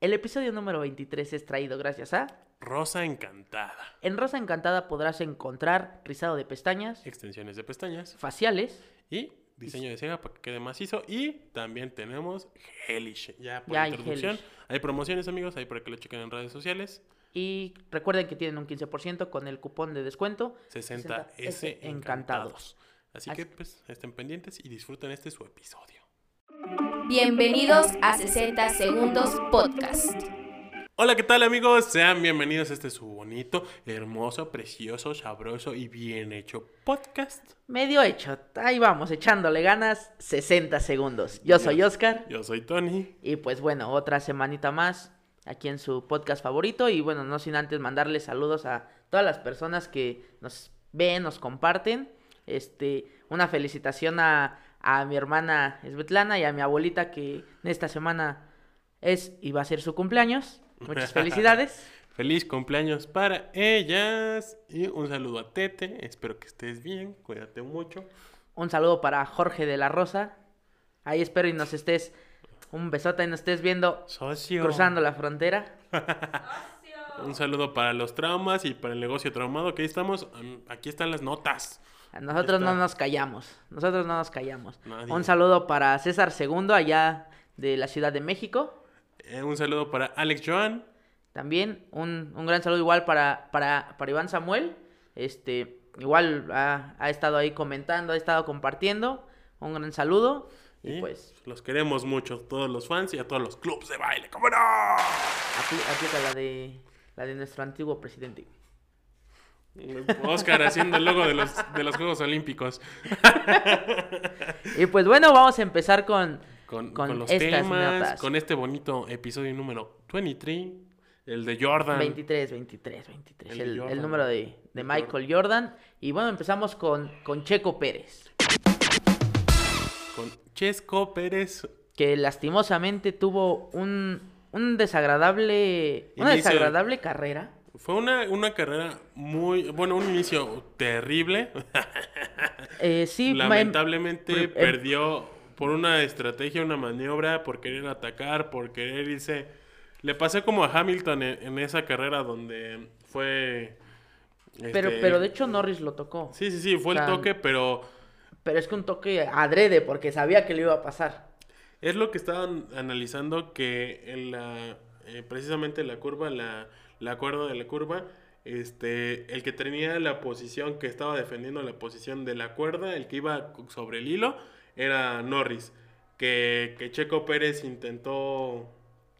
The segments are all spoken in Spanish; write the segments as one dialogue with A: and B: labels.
A: El episodio número 23 es traído gracias a...
B: Rosa Encantada.
A: En Rosa Encantada podrás encontrar rizado de pestañas,
B: Extensiones de pestañas.
A: faciales,
B: Y diseño de ceja para que quede macizo. Y también tenemos Hellish. Ya por
A: Ya hay
B: introducción.
A: Hellish.
B: Hay promociones, amigos. Ahí para que lo chequen en redes sociales.
A: y recuerden que tienen un 15% con el cupón de descuento.
B: 60S
A: 60S
B: encantados. Así
A: Así-
B: que pues estén pendientes y disfruten este su episodio.
C: Bienvenidos a 60 Segundos Podcast.
B: Hola, ¿qué tal amigos? Sean bienvenidos a este su bonito, hermoso, precioso, sabroso y bien hecho podcast.
A: Medio hecho, ahí vamos, echándole ganas, 60 segundos. Yo soy Oscar
B: Yo soy Tony.
A: y pues bueno, otra semanita más aquí en su podcast favorito y bueno, no sin antes mandarles saludos a todas las personas que nos ven, nos comparten. Este, una felicitación a, a mi hermana Svetlana y a mi abuelita que esta semana es y va a ser su cumpleaños. Muchas felicidades.
B: Feliz cumpleaños para ellas. Y un saludo a Tete. Espero que estés bien. Cuídate mucho.
A: Un saludo para Jorge de la Rosa. Ahí espero y nos estés, un besote y nos estés viendo
B: Socio.
A: cruzando la frontera.
B: Un saludo para los traumas y para el negocio traumado. Que ahí estamos. Aquí están las notas.
A: Nosotros no nos callamos. Nosotros no nos callamos.
B: Nadie.
A: Un saludo para César II allá de la Ciudad de México.
B: Eh, un saludo para Alex Joan.
A: También un, un gran saludo igual para, para, para Iván Samuel. Este, igual ha, ha estado ahí comentando, ha estado compartiendo. Un gran saludo. Y
B: Y
A: pues
B: los queremos mucho, todos los fans y a todos los clubs de baile. ¡Cómo no!
A: apli- aplica la de la de nuestro antiguo presidente.
B: Oscar haciendo el logo de los, de los Juegos Olímpicos.
A: Y pues bueno, vamos a empezar con,
B: Con,
A: con
B: con los
A: estas
B: temas,
A: notas.
B: con este bonito episodio número 23, el de Jordan.
A: 23, 23, 23.
B: El
A: número de, de Michael Jordan. Y bueno, empezamos con, con Checo Pérez.
B: Con Chesco Pérez.
A: Que lastimosamente tuvo un, un desagradable. Una desagradable carrera.
B: Fue una, una carrera muy, bueno, un inicio terrible.
A: Eh, sí, ma-
B: Lamentablemente
A: em- em-
B: perdió por una estrategia, una maniobra, por querer atacar, por querer irse. Le pasé como a Hamilton en, en esa carrera donde fue...
A: pero,
B: este,
A: pero de hecho Norris lo tocó.
B: Sí, sí, sí, fue
A: o sea,
B: el toque, pero
A: Pero es que un toque adrede porque sabía que le iba a pasar.
B: es lo que estaban analizando que en la, eh, precisamente la curva, la, la cuerda de la curva, este, el que tenía la posición, que estaba defendiendo la posición de la cuerda, el que iba sobre el hilo, era Norris. Que, que Checo Pérez intentó...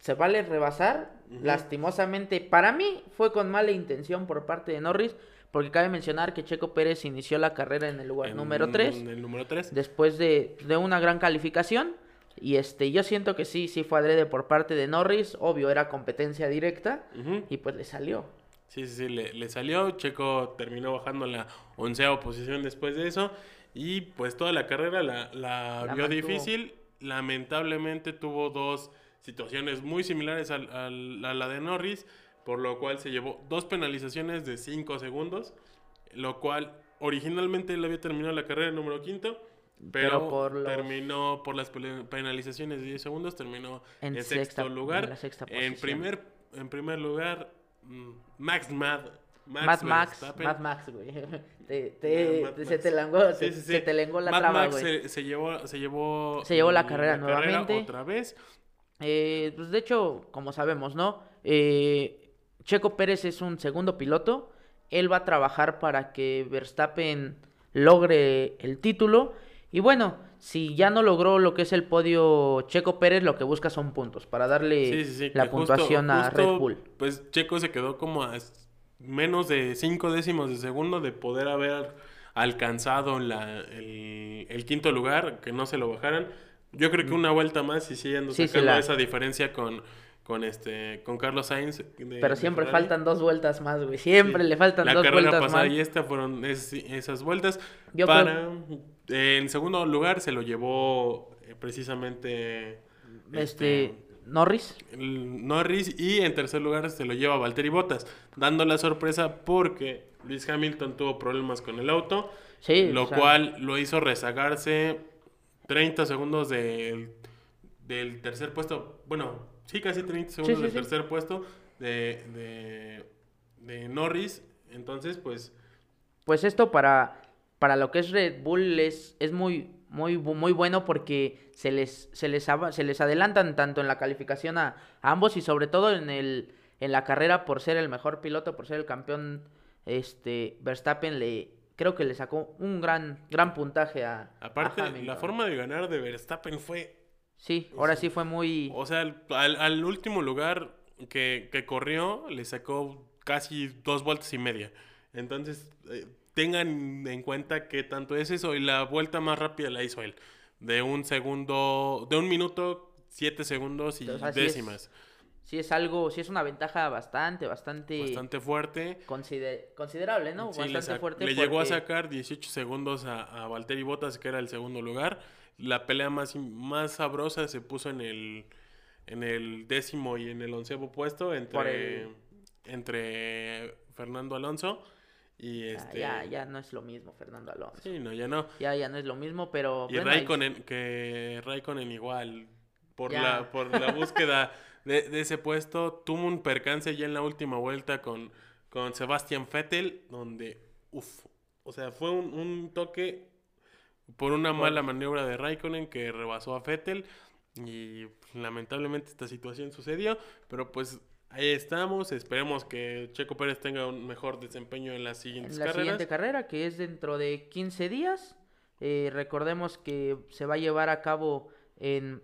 A: Se vale rebasar, lastimosamente. Para mí fue con mala intención por parte de Norris, porque cabe mencionar que Checo Pérez inició la carrera en el lugar
B: en-
A: número 3,
B: en el número 3.
A: después de, de una gran calificación. Y este, yo siento que sí, sí fue adrede por parte de Norris. Obvio, era competencia directa. Y pues le salió.
B: Sí, sí, sí, le, le salió. Checo terminó bajando a la onceava posición después de eso. Y pues toda la carrera la, la
A: La
B: vio
A: mantuvo.
B: difícil. Lamentablemente tuvo dos situaciones muy similares al- a la de Norris. Por lo cual se llevó dos penalizaciones de 5 segundos. Lo cual originalmente él había terminado la carrera número quinto. Pero,
A: Pero por los-
B: terminó por las penalizaciones de 10 segundos, terminó
A: En
B: en,
A: sexta-
B: sexto lugar.
A: sexta
B: en, primer, en primer lugar, mm, Max Mad.
A: Mad Max,
B: Verstappen.
A: Mad Max, güey. Te, te-
B: Max.
A: se te langó,
B: Sí,
A: se,
B: sí,
A: se
B: sí.
A: te lengó la
B: Mad
A: traba,
B: Max
A: güey.
B: se, se llevó, se llevó,
A: Se llevó la carrera nuevamente.
B: otra vez.
A: Eh, pues de hecho, como sabemos, ¿no? Eh, Checo Pérez es un segundo piloto. Él va a trabajar para que Verstappen logre el título. Y bueno, si ya no logró lo que es el podio Checo Pérez, lo que busca son puntos para darle
B: Sí, sí, sí,
A: la puntuación a
B: justo-
A: Red Bull.
B: Pues Checo se quedó como a menos de cinco décimos de segundo de poder haber alcanzado la, el, el quinto lugar, que no se lo bajaran. Yo creo que una vuelta más y siguiendo sacando
A: la-
B: esa diferencia con, con este con Carlos Sainz. de-
A: Pero siempre faltan dos vueltas más, güey. Siempre
B: Sí.
A: le faltan
B: la
A: dos
B: carrera
A: vueltas
B: pasada
A: más.
B: y esta fueron es- esas vueltas.
A: Yo
B: para en segundo lugar se lo llevó eh, precisamente
A: Este, Norris.
B: el Norris y en tercer lugar se lo lleva Valtteri Bottas, dando la sorpresa porque Luis Hamilton tuvo problemas con el auto,
A: Sí,
B: lo
A: o sea,
B: cual lo hizo rezagarse 30 segundos del, del tercer puesto, bueno, Sí, casi 30 segundos
A: sí,
B: del tercer puesto de, de, de Norris. Entonces, pues,
A: Pues esto para, para lo que es Red Bull es, es muy, muy, muy bueno porque se les, se, les se les adelantan tanto en la calificación a, a ambos y sobre todo en, el, en la carrera por ser el mejor piloto, por ser el campeón. Este, Verstappen le creo que le sacó un gran, gran puntaje a, a
B: aparte, la forma de ganar de Verstappen fue
A: Sí, ahora sí fue muy...
B: O sea, al, al- al último lugar que, que corrió le sacó casi dos vueltas y media. Entonces, eh, tengan en cuenta que tanto es eso y la vuelta más rápida la hizo él. De un segundo, de un minuto, siete segundos y
A: O sea, sí es-
B: décimas.
A: Sí es algo, sí es una ventaja bastante, bastante,
B: Bastante fuerte.
A: consider- considerable, ¿no?
B: Sí,
A: bastante fuerte.
B: le llegó a sacar 18 segundos a, a Valtteri Bottas, que era el segundo lugar. La pelea más, más sabrosa se puso en el, en el décimo y en el onceavo puesto entre,
A: el-
B: entre Fernando Alonso y este...
A: ya, ya no es lo mismo, Fernando Alonso.
B: Sí, no, ya no.
A: Ya, ya no es lo mismo, pero...
B: Y
A: bueno,
B: Raikkonen, que Raikkonen igual, por,
A: Ya.
B: la, por la búsqueda de, de ese puesto, tuvo un percance ya en la última vuelta con, con Sebastian Vettel, donde, uff, o sea, fue un, un toque por una
A: Por-
B: mala maniobra de Raikkonen que rebasó a Vettel y pues, lamentablemente esta situación sucedió, pero pues ahí estamos, esperemos que Checo Pérez tenga un mejor desempeño en las siguientes
A: en la
B: carreras.
A: siguiente carrera, que es dentro de 15 días. Eh, recordemos que se va a llevar a cabo en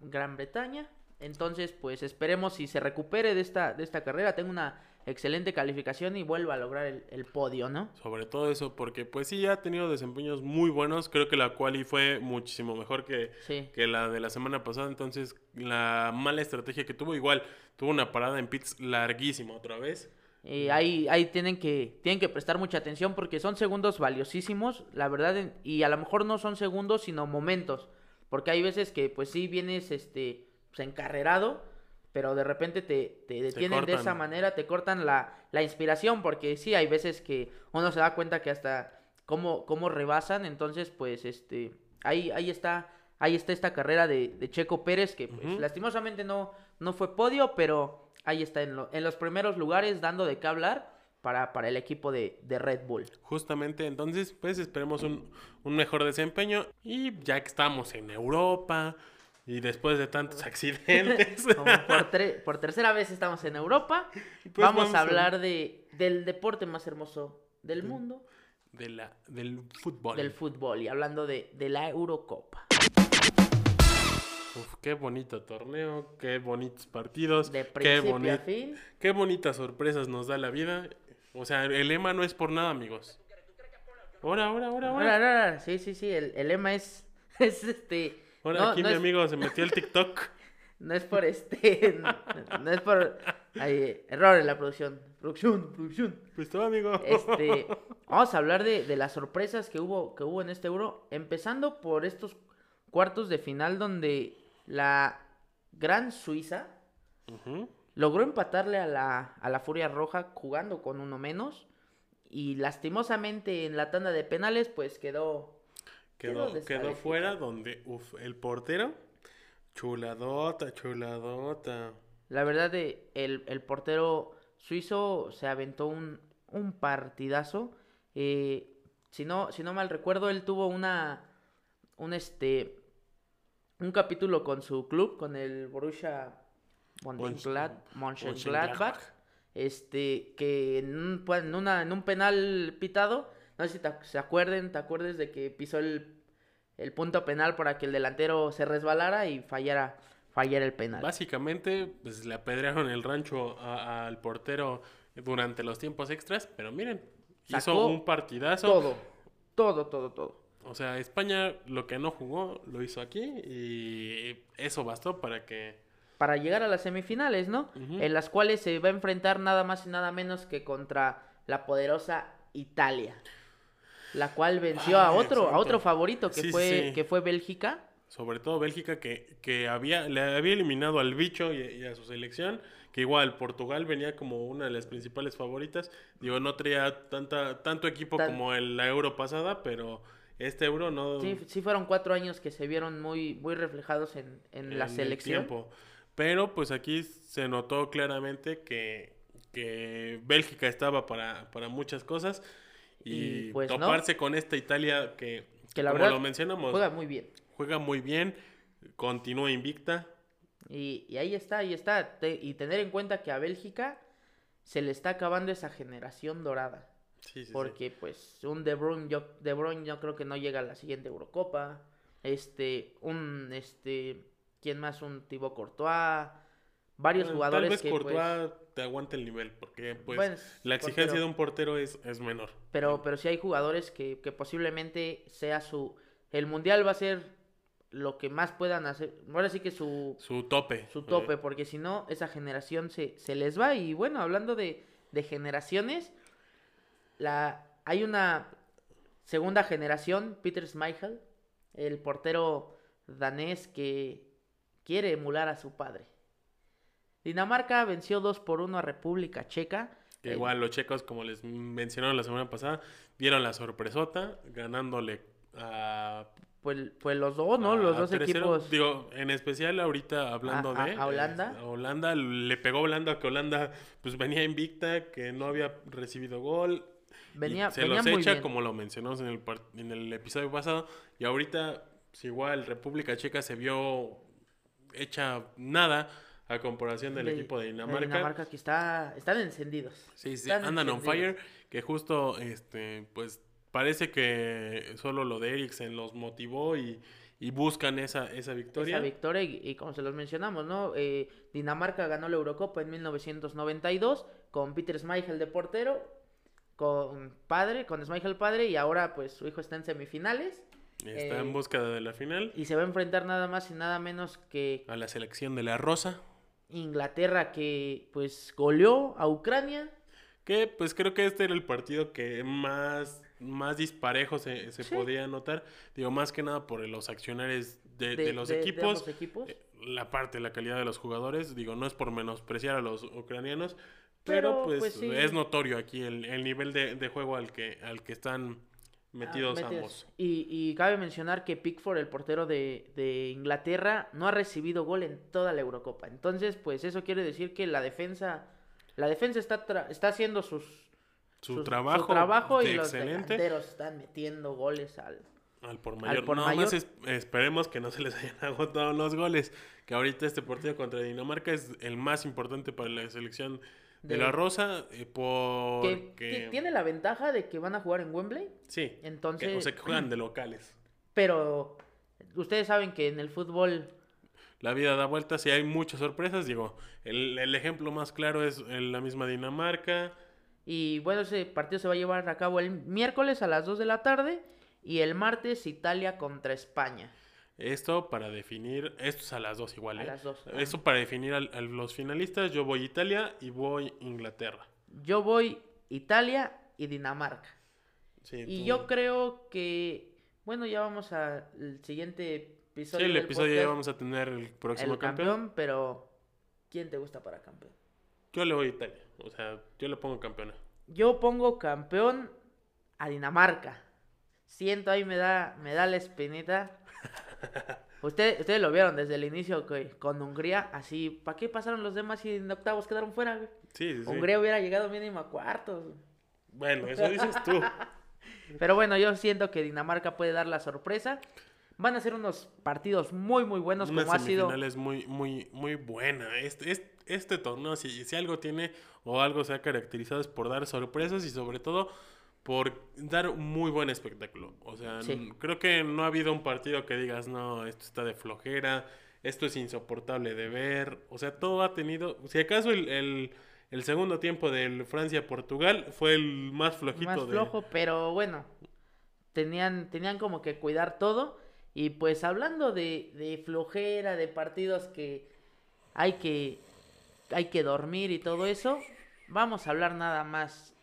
A: Gran Bretaña. Entonces, pues esperemos si se recupere de esta, de esta carrera, tenga una excelente calificación y vuelva a lograr el, el podio, ¿no?
B: Sobre todo eso, porque pues sí, ha tenido desempeños muy buenos. Creo que la quali fue muchísimo mejor que,
A: Sí.
B: que la de la semana pasada. Entonces, la mala estrategia que tuvo, igual, tuvo una parada en pits larguísima otra vez.
A: Eh, ahí ahí tienen, que, tienen que prestar mucha atención porque son segundos valiosísimos, la verdad, y a lo mejor no son segundos, sino momentos, porque hay veces que pues sí vienes este, pues, encarrerado, pero de repente te, te detienen de esa manera, te cortan la, la inspiración, porque sí, hay veces que uno se da cuenta que hasta cómo, cómo rebasan, entonces pues este, ahí, ahí está. Ahí está esta carrera de, de Checo Pérez, que pues, lastimosamente no, no fue podio, pero ahí está en, lo- en los primeros lugares dando de qué hablar para, para el equipo de, de Red Bull.
B: Justamente, entonces, pues esperemos un, un mejor desempeño. Y ya que estamos en Europa y después de tantos accidentes,
A: Como por, tre- por tercera vez estamos en Europa,
B: Pues
A: vamos,
B: vamos
A: a
B: a-
A: hablar de, del deporte más hermoso del mundo,
B: de la, del fútbol.
A: del fútbol, y hablando de, de la Eurocopa.
B: Uf, qué bonito torneo, qué bonitos partidos,
A: De
B: qué,
A: a
B: boni-
A: fin.
B: qué bonitas sorpresas nos da la vida. O sea, el lema no es por nada, amigos. Ahora, Ahora, ahora.
A: ahora, sí, sí, sí, el, el lema es, es este...
B: Ahora
A: no,
B: aquí
A: no
B: mi
A: es-
B: amigo se metió al TikTok.
A: No es por este. No, no es por. Hay error en la producción. Producción, producción.
B: Pues tú, amigo.
A: Este. Vamos a hablar de, de las sorpresas que hubo, que hubo en este euro. Empezando por estos cuartos de final donde la Gran Suiza logró empatarle a la, a la Furia Roja jugando con uno menos. Y lastimosamente en la tanda de penales, pues quedó.
B: Quedó, fuera donde, uf, el portero. Chuladota, chuladota.
A: La verdad, de, el, el portero suizo se aventó un, un partidazo. Eh, si, no, si no mal recuerdo, él tuvo una. Un este. Un capítulo con su club, con el Borussia Mönchengladbach. Mönchengladbach, Este, que en un, pa- en una, en un penal pitado, no sé si te, se acuerden, te acuerdes de que pisó el, el punto penal para que el delantero se resbalara y fallara, fallara el penal.
B: Básicamente, pues le apedrearon el rancho a- al portero durante los tiempos extras, pero miren, hizo un partidazo.
A: Todo, todo, todo, todo.
B: O sea, España lo que no jugó lo hizo aquí y eso bastó para que
A: Para llegar a las semifinales, ¿no? En las cuales se va a enfrentar nada más y nada menos que contra la poderosa Italia. La cual venció a
B: Ay,
A: otro, a otro favorito que
B: Sí,
A: fue,
B: sí.
A: que fue Bélgica.
B: sobre todo Bélgica que, que había, le había eliminado al bicho y, y a su selección, que igual Portugal venía como una de las principales favoritas. Digo, no traía tanta, tanto equipo
A: Tan-
B: como el, la euro pasada, pero este euro no...
A: Sí, sí fueron cuatro años que se vieron muy, muy reflejados en, en la
B: el
A: selección.
B: tiempo. Pero pues aquí se notó claramente que, que Bélgica estaba para, para muchas cosas. Y,
A: Y, pues, no.
B: toparse con esta Italia que,
A: Que la
B: como
A: verdad
B: lo mencionamos,
A: Juega muy bien.
B: juega muy bien, continúa invicta.
A: Y, y ahí está, ahí está. Te- y tener en cuenta que a Bélgica se le está acabando esa generación dorada.
B: Sí, sí, sí.
A: Porque pues un De Bruyne, yo, De Bruyne yo creo que no llega a la siguiente Eurocopa. Este, un, este, ¿quién más? Un Thibaut Courtois. Varios
B: Bueno,
A: jugadores
B: Tal vez
A: que
B: Courtois te aguante el nivel, porque pues
A: Bueno,
B: la exigencia
A: portero.
B: de un portero es, es menor.
A: Pero, pero sí hay jugadores que, que posiblemente sea su... El Mundial va a ser lo que más puedan hacer. Ahora sí que su,
B: Su tope.
A: su tope,
B: eh,
A: porque si no, esa generación se, se les va. Y bueno, hablando de, de generaciones, la, hay una segunda generación, Peter Schmeichel, el portero danés que quiere emular a su padre. Dinamarca venció 2 por 1 a República Checa.
B: que
A: Eh,
B: igual los checos, como les mencionaron la semana pasada, dieron la sorpresota ganándole a...
A: Pues, pues los dos, ¿no? Los dos
B: 3-0.
A: equipos.
B: Digo, en especial ahorita hablando
A: A- a-
B: de...
A: a Holanda.
B: eh, a Holanda le pegó Holanda que Holanda pues venía invicta, que no había recibido gol.
A: Venía,
B: se
A: venía
B: los
A: muy
B: echa
A: bien.
B: como lo mencionamos en el, en el episodio pasado. Y ahorita, pues igual, República Checa se vio hecha nada a comparación del equipo de Dinamarca.
A: Dinamarca que está, están encendidos.
B: Sí, sí,
A: Están
B: andan on
A: encendidos.
B: fire, que justo, este, pues, parece que solo lo de Eriksen los motivó y, y buscan esa, esa victoria.
A: Esa victoria y, y como se los mencionamos, ¿no? Eh, Dinamarca ganó la Eurocopa en 1992 con Peter Schmeichel de portero, con padre, con Schmeichel padre y ahora pues su hijo está en semifinales
B: Está
A: eh,
B: en búsqueda de la final
A: y se va a enfrentar nada más y nada menos que
B: a la selección de la Rosa,
A: Inglaterra que pues goleó a Ucrania.
B: que pues creo que este era el partido que más, más disparejo se, se
A: Sí.
B: podía notar, digo, más que nada por los accionarios de,
A: De,
B: de los
A: de-
B: equipos.
A: ambos equipos.
B: Eh, la parte, la calidad de los jugadores, digo, no es por menospreciar a los ucranianos,
A: Pero,
B: pero, pues,
A: pues, sí.
B: es notorio aquí el, el nivel de, de juego al que, al que están metidos
A: Ah, metidos.
B: ambos.
A: Y, y cabe mencionar que Pickford, el portero de, de Inglaterra, no ha recibido gol en toda la Eurocopa. Entonces, pues eso quiere decir que la defensa, la defensa está, tra- está haciendo sus,
B: Su
A: sus-
B: trabajo,
A: trabajo y
B: de
A: los
B: excelente
A: delanteros están metiendo goles al...
B: al por mayor.
A: por
B: Nada
A: mayor.
B: más es- esperemos que no se les hayan agotado los goles, que ahorita este partido contra Dinamarca es el más importante para la selección de,
A: De-
B: la Rosa, eh,
A: Que
B: porque...
A: ti- tiene la ventaja de que van a jugar en Wembley,
B: Sí,
A: entonces...
B: que- o sea que juegan de locales.
A: Pero ustedes saben que en el fútbol
B: La vida da vueltas y hay muchas sorpresas. Digo, el, el ejemplo más claro es en la misma Dinamarca.
A: Y bueno, ese partido se va a llevar a cabo el miércoles a las 2 de la tarde y el martes Italia contra España.
B: Esto para definir, esto es a las dos igual,
A: A
B: ¿eh?
A: las dos.
B: Esto para definir a, los finalistas, yo voy Italia y voy Inglaterra.
A: Yo voy Italia y Dinamarca.
B: Sí,
A: Y
B: tú-
A: yo creo que, bueno, ya vamos al siguiente
B: Sí,
A: episodio.
B: el
A: del
B: episodio ya vamos a tener el próximo
A: el
B: campeón.
A: campeón, pero ¿quién te gusta para campeón?
B: Yo le voy a Italia, o sea, yo le pongo campeona.
A: Yo pongo campeón a Dinamarca. Siento ahí me da, me da la espinita. Usted, ustedes lo vieron desde el inicio que con Hungría, así, ¿para qué pasaron los demás y en octavos quedaron fuera? güey?
B: Sí, sí, sí.
A: Hungría hubiera llegado mínimo a cuartos.
B: Bueno, eso dices tú.
A: Pero bueno, yo siento que Dinamarca puede dar la sorpresa. Van a ser unos partidos muy, muy buenos,
B: Una
A: como ha sido.
B: es muy, muy, muy buena. Este, este, este torneo, si, si algo tiene o algo se ha caracterizado es por dar sorpresas y sobre todo por dar un muy buen espectáculo. O sea,
A: Sí.
B: creo que no ha habido un partido que digas, no, esto está de flojera, esto es insoportable de ver. O sea, todo ha tenido, si acaso el, el, el segundo tiempo del Francia-Portugal fue el más flojito
A: más
B: de...
A: flojo, pero bueno, tenían, tenían como que cuidar todo. Y pues hablando de, de flojera, de partidos que hay que hay que dormir y todo eso, vamos a hablar nada más,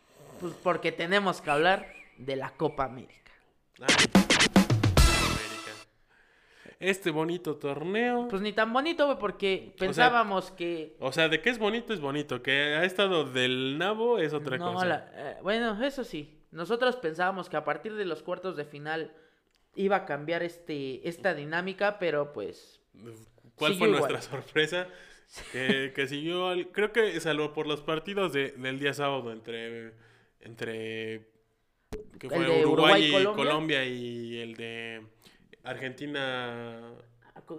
A: pues porque tenemos que hablar de la Copa América.
B: Ah, América. Este bonito torneo.
A: Pues ni tan bonito, güey, porque pensábamos que...
B: O sea, de que es bonito es bonito, que ha estado del nabo es otra
A: No,
B: cosa.
A: la- eh, bueno, eso sí. Nosotros pensábamos que a partir de los cuartos de final iba a cambiar este esta dinámica, pero pues
B: ¿Cuál fue
A: igual.
B: nuestra sorpresa? que, que siguió, al- creo que salvo por los partidos de, del día sábado entre, entre que fue Uruguay, y. Colombia y el de Argentina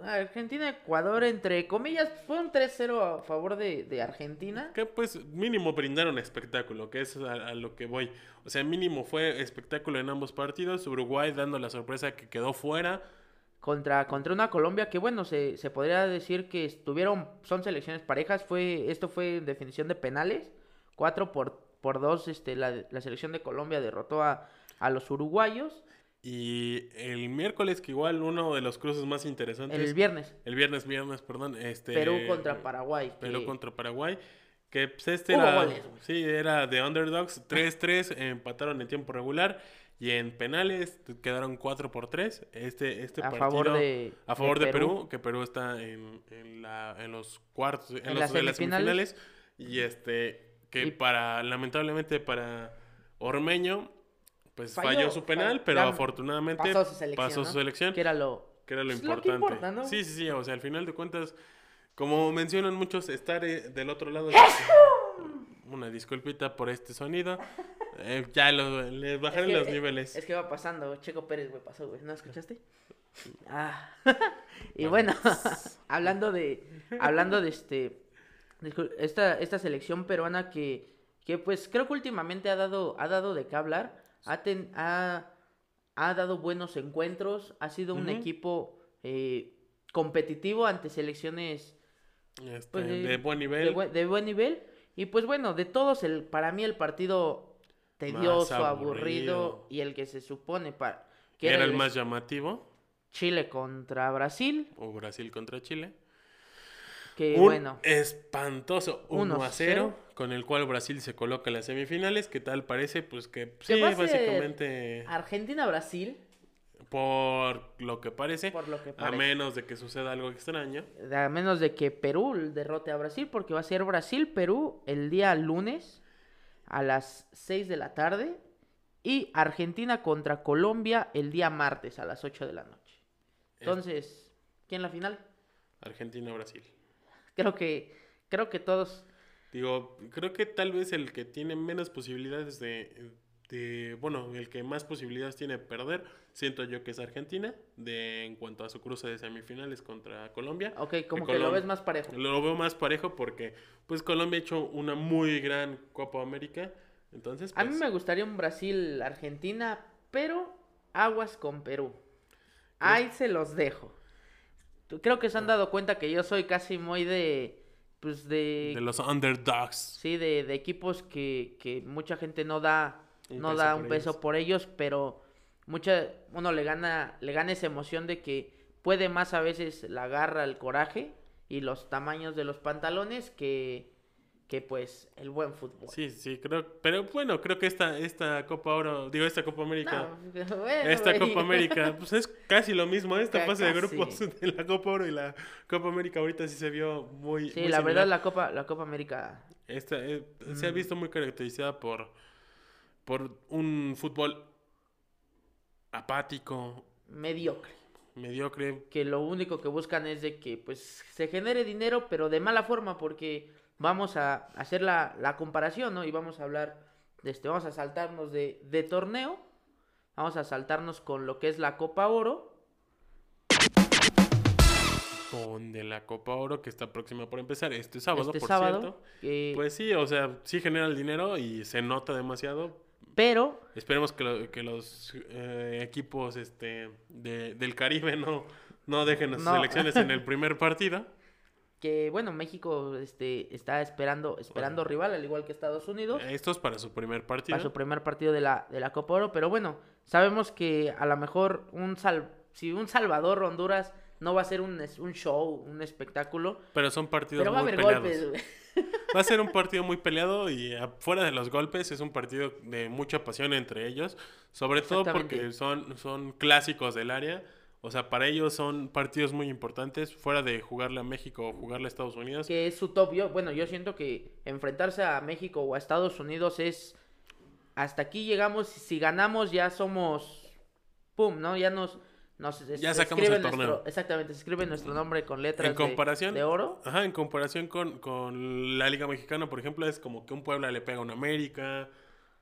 A: Argentina-Ecuador, entre comillas, fue un 3-0 a favor de, de Argentina.
B: Que pues mínimo brindaron espectáculo, que es a, a lo que voy. O sea, mínimo fue espectáculo en ambos partidos. Uruguay dando la sorpresa que quedó fuera.
A: Contra, contra una Colombia que, bueno, se, se podría decir que estuvieron, son selecciones parejas. Fue, esto fue en definición de penales. 4 por, por 2, este, la, la selección de Colombia derrotó a, a los uruguayos.
B: Y el miércoles, que igual uno de los cruces más interesantes.
A: El viernes,
B: el viernes, viernes, perdón. Este,
A: Perú contra Paraguay.
B: Perú
A: que-
B: contra Paraguay. Que pues, este
A: Hubo
B: era.
A: goles,
B: sí, era de underdogs. 3-3, empataron en tiempo regular. Y en penales quedaron 4 por 3. Este, este
A: a
B: partido.
A: favor de,
B: A favor de Perú, que Perú está en, en, la, en los cuartos, en,
A: En
B: los,
A: las
B: de las
A: semifinales.
B: semifinales. Y este, que
A: Y-
B: para, lamentablemente para Ormeño, pues falló,
A: Falló,
B: su penal,
A: falló.
B: pero afortunadamente
A: pasó su selección,
B: pasó
A: ¿no?
B: su selección,
A: Que era lo...
B: que era lo
A: pues, lo
B: importante.
A: importa, ¿no?
B: Sí, sí, sí, o sea, al final de cuentas, como mencionan muchos, estar eh, del otro lado. Una disculpita por este sonido. Eh, ya lo, les
A: Es que-
B: los niveles.
A: Es que va pasando, Checo Pérez, güey, pasó, güey, ¿no escuchaste? Ah, y bueno, hablando de, hablando de este, esta, esta selección peruana que, que pues creo que últimamente ha dado, ha dado de qué hablar, ha, ten- ha, ha dado buenos encuentros, ha sido un equipo eh, competitivo ante selecciones
B: Este,
A: pues,
B: de,
A: de-
B: buen
A: de,
B: nivel.
A: de buen nivel. Y pues bueno, de todos, el, para mí el partido tedioso, aburrido,
B: aburrido.
A: y el que se supone para que
B: era el más llamativo.
A: Chile contra Brasil,
B: O Brasil contra Chile.
A: Que
B: un
A: bueno,
B: espantoso 1
A: 1
B: a 0, con el cual Brasil se coloca en las semifinales. ¿Qué tal parece? Pues que sí,
A: a
B: básicamente
A: Argentina-Brasil,
B: por lo que parece,
A: por lo que
B: a
A: parece.
B: menos de que suceda algo extraño.
A: A menos de que Perú derrote a Brasil, porque va a ser Brasil-Perú el día lunes a las 6 de la tarde y Argentina contra Colombia el día martes a las 8 de la noche. Entonces, ¿quién la final?
B: Argentina-Brasil.
A: Creo que creo que todos
B: Digo, creo que tal vez el que tiene menos posibilidades de, de- bueno, el que más posibilidades tiene de perder, siento yo que es Argentina, de en cuanto a su cruce de semifinales contra Colombia.
A: Ok, como
B: Que
A: lo ves más parejo.
B: Lo veo más parejo porque, pues, Colombia ha hecho una muy gran Copa América. Entonces,
A: A mí
B: pues,
A: me gustaría un Brasil-Argentina, pero aguas con Perú. Ahí se los dejo. Creo que se han dado cuenta que yo soy casi muy de, pues de,
B: de los underdogs.
A: sí, de, de equipos que, que mucha gente no da,
B: Un
A: no da
B: por
A: un peso
B: ellos.
A: por ellos, pero mucha, uno le gana, le gana esa emoción de que puede más a veces la garra, el coraje y los tamaños de los pantalones que, que pues el buen fútbol.
B: Sí, sí, creo, pero bueno, creo que esta, esta Copa Oro, digo, esta Copa América,
A: No, bueno,
B: esta. Copa América, pues es casi lo mismo, esta
A: Ca-
B: fase de grupos de la Copa Oro y la Copa América ahorita sí se vio muy
A: Sí,
B: muy
A: la
B: similar.
A: verdad la Copa, la Copa América
B: Esta, eh, se ha
A: Mm.
B: visto muy caracterizada por, por un fútbol apático,
A: mediocre.
B: mediocre,
A: Que lo único que buscan es de que pues se genere dinero, pero de mala forma, porque vamos a hacer la, la comparación, ¿no? Y vamos a hablar, de este, vamos a saltarnos de, de torneo, vamos a saltarnos con lo que es la Copa Oro.
B: con de la Copa Oro que está próxima por empezar este sábado,
A: este
B: por
A: sábado.
B: cierto. Pues sí, o sea, sí genera el dinero y se nota demasiado.
A: pero
B: Esperemos que, lo- que los eh, equipos este, de- del Caribe no, no dejen a sus
A: No.
B: selecciones en el primer partido.
A: Que bueno, México este, está esperando, esperando rival, al igual que Estados Unidos.
B: Esto es para su primer partido.
A: para su primer partido de la, de la Copa Oro, pero bueno, sabemos que a lo mejor un sal, si un Salvador Honduras no va a ser un, un show, un espectáculo,
B: Pero son partidos
A: pero va a haber
B: peleados.
A: golpes.
B: Va a ser un partido muy peleado y afuera de los golpes es un partido de mucha pasión entre ellos, sobre todo porque son, son clásicos del área. O sea, para ellos son partidos muy importantes, fuera de jugarle a México o jugarle a Estados Unidos.
A: que es su top. Yo, bueno, yo siento que enfrentarse a México o a Estados Unidos es hasta aquí llegamos, si ganamos ya somos pum, ¿no? Ya nos Nos,
B: Ya sacamos
A: escribe
B: el torneo.
A: nuestro- exactamente, se escribe nuestro nombre con letras
B: En
A: de-
B: comparación,
A: de, oro.
B: Ajá, en comparación con, con la Liga Mexicana, por ejemplo, es como que un Puebla le pega a un América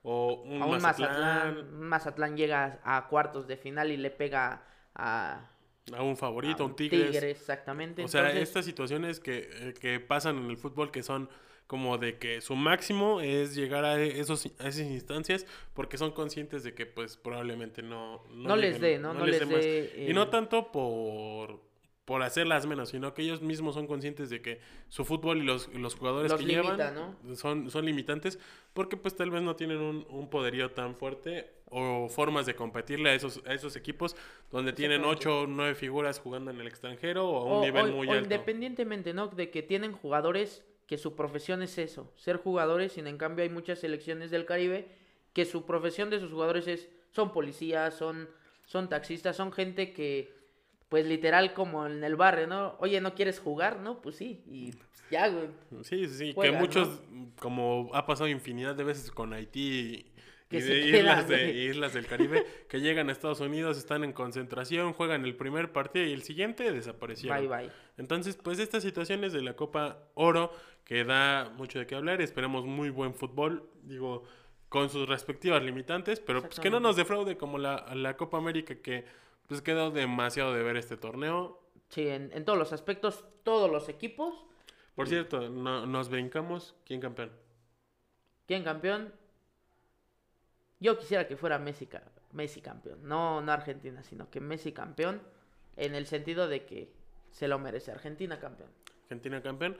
B: o un
A: a un
B: Mazatlán,
A: Mazatlán llega a cuartos de final y le pega a,
B: a un favorito,
A: a
B: un Tigres.
A: exactamente.
B: O sea,
A: Entonces,
B: estas situaciones que, eh, que pasan en el fútbol que son como de que su máximo es llegar a, esos, a esas instancias porque son conscientes de que pues probablemente no...
A: No les dé, ¿no? No les
B: más.
A: dé,
B: Y no
A: eh,
B: tanto por, por hacerlas menos, sino que ellos mismos son conscientes de que su fútbol y los, los jugadores
A: Los
B: que
A: limita,
B: llevan son, son limitantes porque pues tal vez no tienen un, un poderío tan fuerte o formas de competirle a esos, a esos equipos donde tienen ocho o nueve figuras jugando en el extranjero o a un
A: o-
B: nivel
A: o-
B: muy
A: o
B: alto.
A: independientemente, ¿no? De que tienen jugadores que su profesión es eso, ser jugadores, y en cambio hay muchas selecciones del Caribe que su profesión de sus jugadores es son policías, son son taxistas, son gente que pues literal como en el barrio, ¿no? Oye, ¿no quieres jugar? No, pues sí, y ya, güey.
B: Sí, sí, sí,
A: juegan,
B: que muchos, como ha pasado infinidad de veces con Haití y, de islas, de, islas del Caribe, que llegan a Estados Unidos, están en concentración, juegan el primer partido y el siguiente desaparecieron.
A: Bye bye.
B: Entonces, pues estas situaciones de la Copa Oro, que da mucho de qué hablar, esperemos muy buen fútbol, digo, con sus respectivas limitantes, pero pues que no nos defraude como la, la Copa América, que pues quedó demasiado de ver este torneo.
A: Sí, en, en todos los aspectos, todos los equipos.
B: Por cierto, no, nos brincamos, ¿quién campeón?
A: ¿Quién campeón? Yo quisiera que fuera Messi, Messi campeón. No, no Argentina, sino que Messi campeón. En el sentido de que se lo merece. Argentina campeón.
B: Argentina campeón.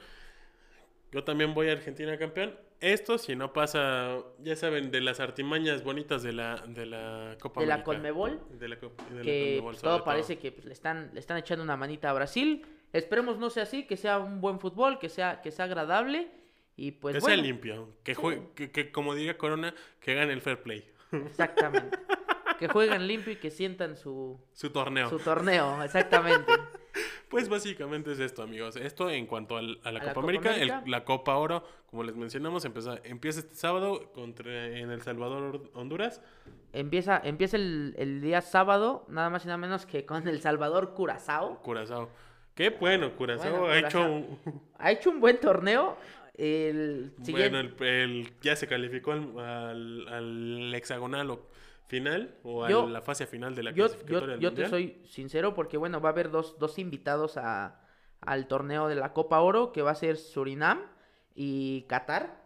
B: Yo también voy a Argentina campeón. Esto si no pasa, ya saben, de las artimañas bonitas de la, de la Copa
A: De la. Conmebol.
B: De la, de la
A: que
B: Conmebol,
A: pues, todo parece que pues, le, están, le están echando una manita a Brasil. Esperemos no sea así, que sea un buen fútbol, que sea, que sea agradable. Y pues
B: que
A: bueno,
B: sea limpio. Que, jue- que, que, como diría Corona, que gane el fair play.
A: exactamente. que jueguen limpio y que sientan su,
B: Su torneo.
A: su torneo, exactamente.
B: Pues básicamente es esto, amigos. Esto en cuanto al- a la
A: A
B: Copa
A: la Copa
B: América. el- la Copa Oro, como les mencionamos, empieza, empieza este sábado contra, en El Salvador, Honduras.
A: Empieza, empieza el, el día sábado, nada más y nada menos que con El Salvador Curazao.
B: Curazao. Qué bueno, Curazao
A: Bueno,
B: ha hecho un,
A: Ha hecho un buen torneo. El siguiente,
B: Bueno, el, el- ya se calificó al, al- al hexagonal o final o a
A: Yo-
B: la fase final de la
A: yo,
B: clasificatoria
A: yo, yo te soy sincero porque, bueno, va a haber dos, dos invitados a, al torneo de la Copa Oro, que va a ser Surinam y Qatar.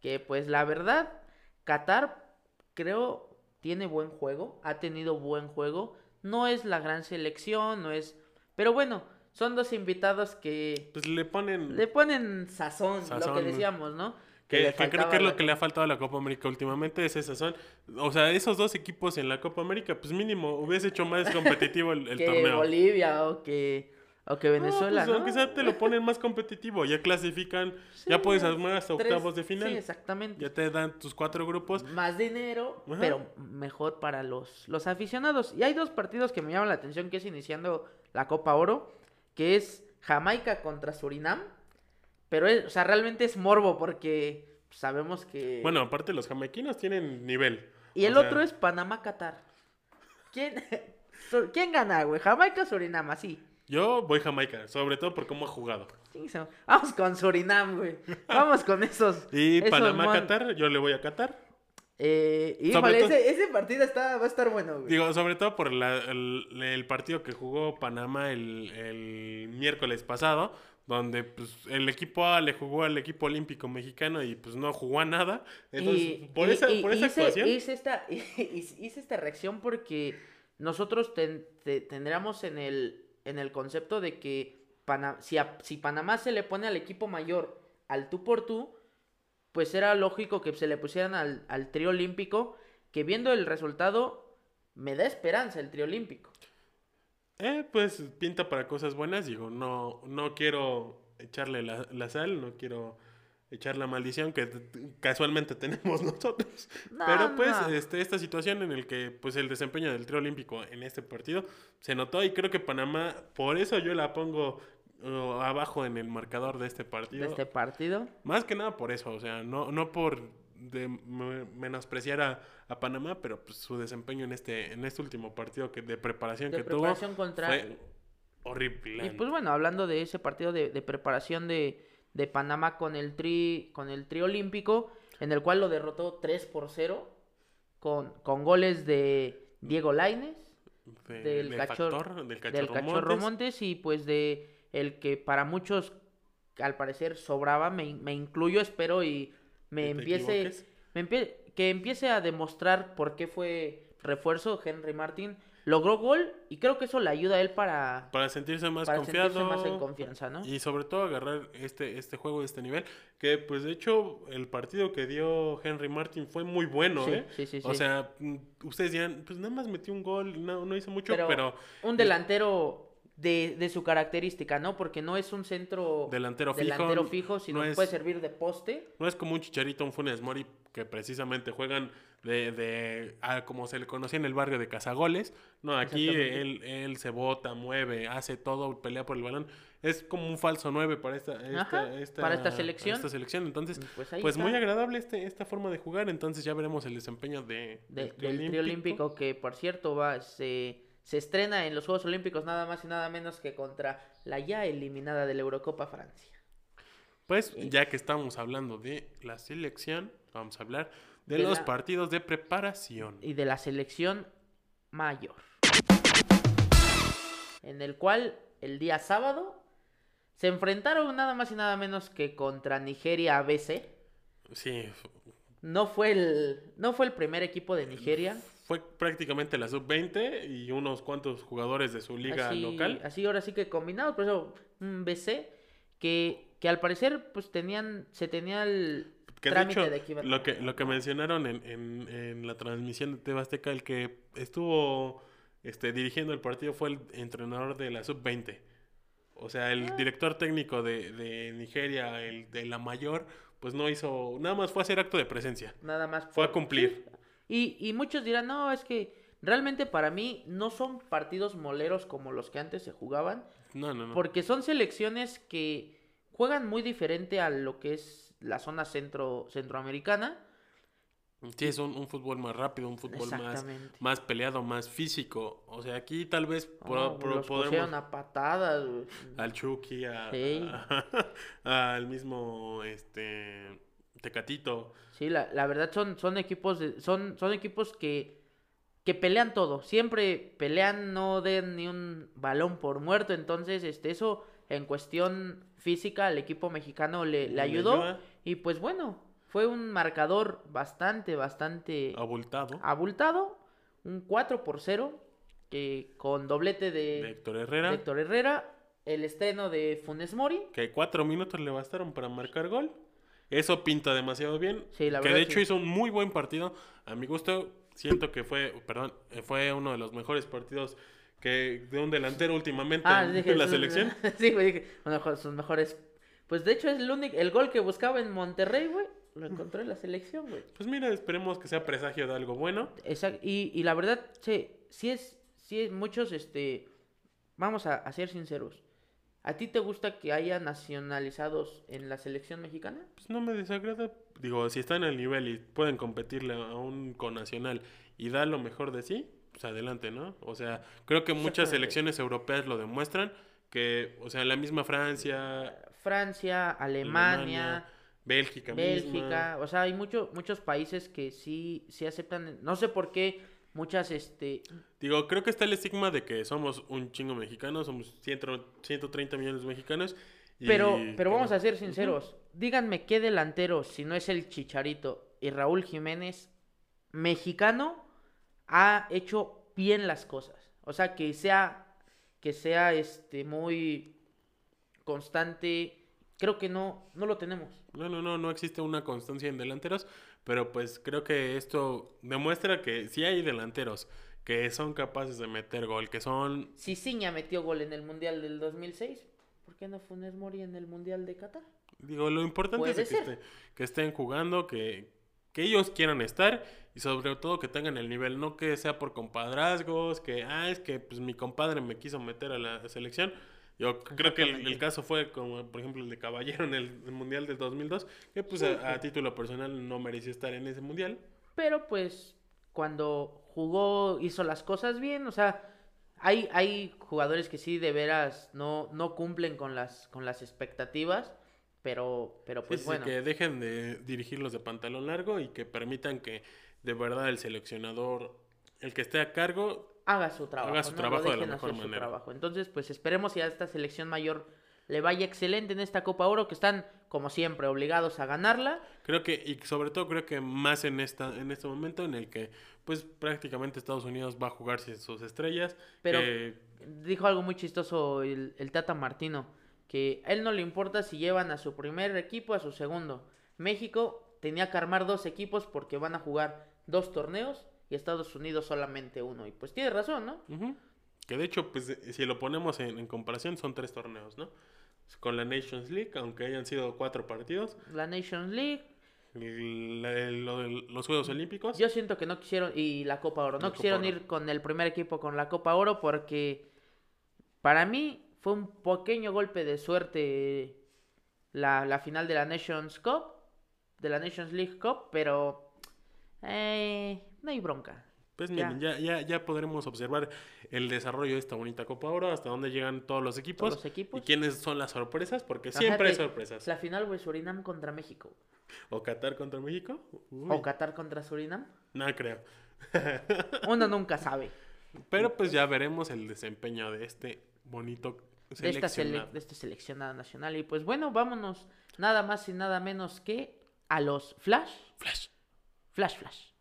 A: Que, pues, la verdad, Qatar creo tiene buen juego, ha tenido buen juego. No es la gran selección, no es... Pero bueno, son dos invitados que
B: Pues le ponen...
A: le ponen sazón, lo
B: Sazón,
A: que
B: ¿no?
A: decíamos, ¿no?
B: que, creo que es
A: la-
B: lo que le ha faltado a la Copa América últimamente, es esa son. O sea, esos dos equipos en la Copa América, pues mínimo hubiese hecho más competitivo el, el
A: que
B: torneo.
A: Bolivia o que, o que
B: No,
A: Venezuela,
B: pues,
A: ¿no?
B: aunque sea te lo ponen más competitivo, ya clasifican, ya puedes armar hasta
A: Tres-
B: octavos de final.
A: Sí, exactamente.
B: ya te dan tus cuatro grupos.
A: Más dinero,
B: Ajá.
A: pero mejor para los, los aficionados. Y hay dos partidos que me llaman la atención, que es iniciando la Copa Oro, que es Jamaica contra Surinam. Pero, es- o sea, realmente es morbo porque sabemos que...
B: Bueno, aparte los jamaiquinos tienen nivel.
A: y el
B: sea,
A: otro es Panamá-Qatar. ¿Quién, ¿Quién gana, güey? ¿Jamaica o Surinam? Así.
B: Yo voy Jamaica, sobre todo por cómo ha jugado.
A: Vamos con Surinam, güey. Vamos con esos.
B: Y
A: esos
B: Panamá,
A: mon-
B: Qatar, yo le voy a Qatar.
A: Eh,
B: Sobre
A: híjole,
B: todo-
A: ese, ese partido está, va a estar bueno, güey.
B: Digo, sobre todo por la- el, el partido que jugó Panamá el, el miércoles pasado, donde pues, el equipo A le jugó al equipo olímpico mexicano y pues no jugó a nada. Entonces,
A: Y-
B: por
A: y-
B: esa,
A: y-
B: por esa
A: hice,
B: actuación,
A: hice esta, hice esta reacción porque nosotros ten- te- tendríamos en el, en el concepto de que si, a- si Panamá se le pone al equipo mayor al tú por tú, pues era lógico que se le pusieran al, al trío olímpico, que viendo el resultado me da esperanza el trío olímpico.
B: eh, pues pinta para cosas buenas. Digo, no, no quiero echarle la, la sal, no quiero echar la maldición que casualmente tenemos nosotros.
A: No,
B: Pero pues
A: no.
B: este, esta situación en el que pues el desempeño del trío olímpico en este partido se notó y creo que Panamá, por eso yo la pongo abajo en el marcador de este
A: de
B: partido.
A: este partido.
B: Más que nada por eso, o sea, no, no por de menospreciar a, a, Panamá, pero pues, su desempeño en este, en este último partido que, de preparación que tuvo
A: contra...
B: fue horrible.
A: Y pues bueno, hablando de ese partido de, de preparación de, de, Panamá con el tri, con el tri olímpico, en el cual lo derrotó 3 por 0, con, con goles de Diego Laines, del, cachorro, del, cachorro, Montes. y pues de el que para muchos al parecer sobraba, me, me incluyo, espero y me empiece, me que empiece a demostrar por qué fue refuerzo Henry Martin. Logró gol y creo que eso le ayuda a él para...
B: Para sentirse más confiado.
A: más en confianza, ¿no?
B: Y sobre todo agarrar este, este juego de este nivel. Que pues de hecho el partido que dio Henry Martin fue muy bueno, ¿eh?
A: Sí, sí,
B: o sea, mm, ustedes dirán, pues nada más metió un gol, no, no hizo mucho, pero...
A: un delantero de, de, su característica, ¿no? Porque no es un centro
B: delantero,
A: delantero fijo, sino puede servir de poste.
B: No es como un chicharito, un Funes Mori, que precisamente juegan de, de como se le conocía en el barrio de Cazagoles. No, aquí él, él se bota, mueve, hace todo, pelea por el balón. Es como un falso 9 para esta, esta,
A: para esta selección.
B: esta selección. Entonces, pues, pues muy agradable este, esta forma de jugar. Entonces ya veremos el desempeño de,
A: del, del olímpico, que por cierto va, se se estrena en los Juegos Olímpicos nada más y nada menos que contra la ya eliminada de la Eurocopa Francia.
B: Pues ya que estamos hablando de la selección, vamos a hablar de, los partidos de preparación.
A: Y de la selección mayor. En el cual el día sábado se enfrentaron nada más y nada menos que contra Nigeria ABC.
B: Sí.
A: No fue el, no fue el primer equipo de Nigeria
B: fue prácticamente la sub-20 y unos cuantos jugadores de su liga local.
A: Así, ahora sí que combinados, por eso un BC que, que al parecer pues tenían, se tenía el trámite de,
B: hecho, Lo que, lo que mencionaron en, en, en la transmisión de Tebasteca, el que estuvo este, dirigiendo el partido fue el entrenador de la sub-20. O sea, el ah. director técnico de, de Nigeria, el de la mayor, pues no hizo, nada más fue a hacer acto de presencia.
A: Nada más.
B: Fue a cumplir.
A: Y, y muchos dirán, no, es que realmente para mí no son partidos moleros como los que antes se jugaban.
B: No, no, no.
A: Porque son selecciones que juegan muy diferente a lo que es la zona centro, centroamericana.
B: Sí, es un, fútbol más rápido, un fútbol más, más peleado, más físico. O sea, aquí tal vez
A: oh, podemos... a patadas.
B: Al Chucky, al mismo este Tecatito.
A: Sí, la, la verdad son, son equipos de, son, son equipos que, que pelean todo. Siempre pelean, no den ni un balón por muerto. Entonces, este, eso en cuestión física al equipo mexicano le, le ayudó. Y pues bueno, fue un marcador bastante, bastante
B: abultado.
A: Abultado. Un 4 por 0. Que con doblete de,
B: Héctor Herrera.
A: Héctor Herrera. El estreno de Funes Mori.
B: Que cuatro minutos le bastaron para marcar gol. Eso pinta demasiado bien. que de hecho hizo un muy buen partido. A mi gusto, siento que fue, perdón, fue uno de los mejores partidos que de un delantero últimamente ah, en, la selección.
A: sí, güey, dije, uno de sus mejores. Pues de hecho es el único, el gol que buscaba en Monterrey, güey, lo encontró en la selección, güey.
B: Pues mira, esperemos que sea presagio de algo bueno.
A: Exacto. Y, y la verdad, sí, sí es, sí es muchos, este, vamos a, a ser sinceros ¿A ti te gusta que haya nacionalizados en la selección mexicana?
B: Pues no me desagrada. Digo, si están al nivel y pueden competirle a un conacional y da lo mejor de sí, pues adelante, ¿no? O sea, creo que muchas selecciones europeas lo demuestran, que, o sea, la misma Francia...
A: Francia, Alemania...
B: Bélgica,
A: Bélgica, o sea, hay mucho, muchos países que sí, sí aceptan, no sé por qué muchas, este...
B: Digo, creo que está el estigma de que somos un chingo mexicanos, somos 130 millones de mexicanos.
A: pero, pero vamos a ser sinceros, díganme qué delantero, si no es el Chicharito y Raúl Jiménez, mexicano, ha hecho bien las cosas. O sea, que sea, que sea, este, muy constante, creo que no, no lo tenemos.
B: No, no, no, no existe una constancia en delanteros, pero pues creo que esto demuestra que sí hay delanteros que son capaces de meter gol, que son...
A: Ciña metió gol en el Mundial del 2006. ¿Por qué no Funes Mori en el Mundial de Qatar?
B: Digo, lo importante es que, que, estén jugando, que, que ellos quieran estar y sobre todo que tengan el nivel, no que sea por compadrazgos, que, ah, es que pues mi compadre me quiso meter a la selección. Yo creo que el, el caso fue como, por ejemplo, el de Caballero en el, el Mundial del 2002, que pues a, a título personal no mereció estar en ese Mundial.
A: Pero pues cuando jugó, hizo las cosas bien, o sea, hay, hay jugadores que sí de veras no, no cumplen con las, con las expectativas, pero, pero pues
B: Sí, sí,
A: bueno.
B: que dejen de dirigirlos de pantalón largo y que permitan que de verdad el seleccionador, el que esté a cargo,
A: haga su trabajo.
B: Haga su
A: ¿no?
B: trabajo
A: Lo
B: de la
A: dejen
B: mejor
A: hacer su
B: manera.
A: trabajo. Entonces, pues esperemos que a esta selección mayor le vaya excelente en esta Copa Oro, que están, como siempre, obligados a ganarla.
B: creo que, y sobre todo creo que más en esta, en este momento en el que pues prácticamente Estados Unidos va a jugar sin sus estrellas.
A: Pero
B: que-
A: dijo algo muy chistoso el, el Tata Martino, que a él no le importa si llevan a su primer equipo, a su segundo. México tenía que armar dos equipos porque van a jugar dos torneos y Estados Unidos solamente uno. Y pues tiene razón, ¿no?
B: Que de hecho, pues si lo ponemos en, en comparación, son tres torneos, ¿no? Con la Nations League, aunque hayan sido cuatro partidos,
A: La Nations League,
B: el- el- los Juegos Olímpicos.
A: Yo siento que no quisieron, y la Copa Oro, no
B: La
A: quisieron
B: Oro.
A: ir con el primer equipo con la Copa Oro porque para mí fue un pequeño golpe de suerte la, la final de la Nations Cup, de la Nations League Cup, pero eh, no hay bronca.
B: Pues miren, ya, ya, ya podremos observar el desarrollo de esta bonita Copa Oro, hasta dónde llegan todos los equipos.
A: Todos los equipos.
B: Y quiénes son las sorpresas, porque
A: Ajá,
B: siempre hay sorpresas.
A: La final fue Surinam contra México.
B: O Qatar contra México. Uy,
A: O Qatar contra Surinam.
B: No creo.
A: Uno nunca sabe.
B: Pero pues ya veremos el desempeño de este bonito
A: de esta, sele- de este seleccionado nacional. Y pues bueno, vámonos nada más y nada menos que a los Flash.
B: Flash.
A: Flash, Flash.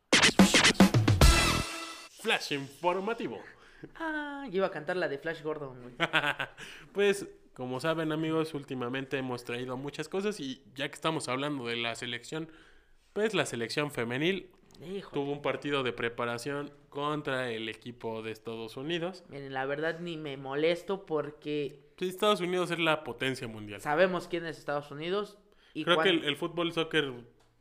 B: Flash informativo.
A: Ah, iba a cantar la de Flash Gordon, güey.
B: Pues, como saben amigos, últimamente hemos traído muchas cosas y ya que estamos hablando de la selección, pues la selección femenil tuvo un partido de preparación contra el equipo de Estados Unidos.
A: Miren, la verdad ni me molesto porque
B: Sí, Estados Unidos es la potencia mundial.
A: sabemos quién es Estados Unidos. Y
B: Creo que el, el fútbol soccer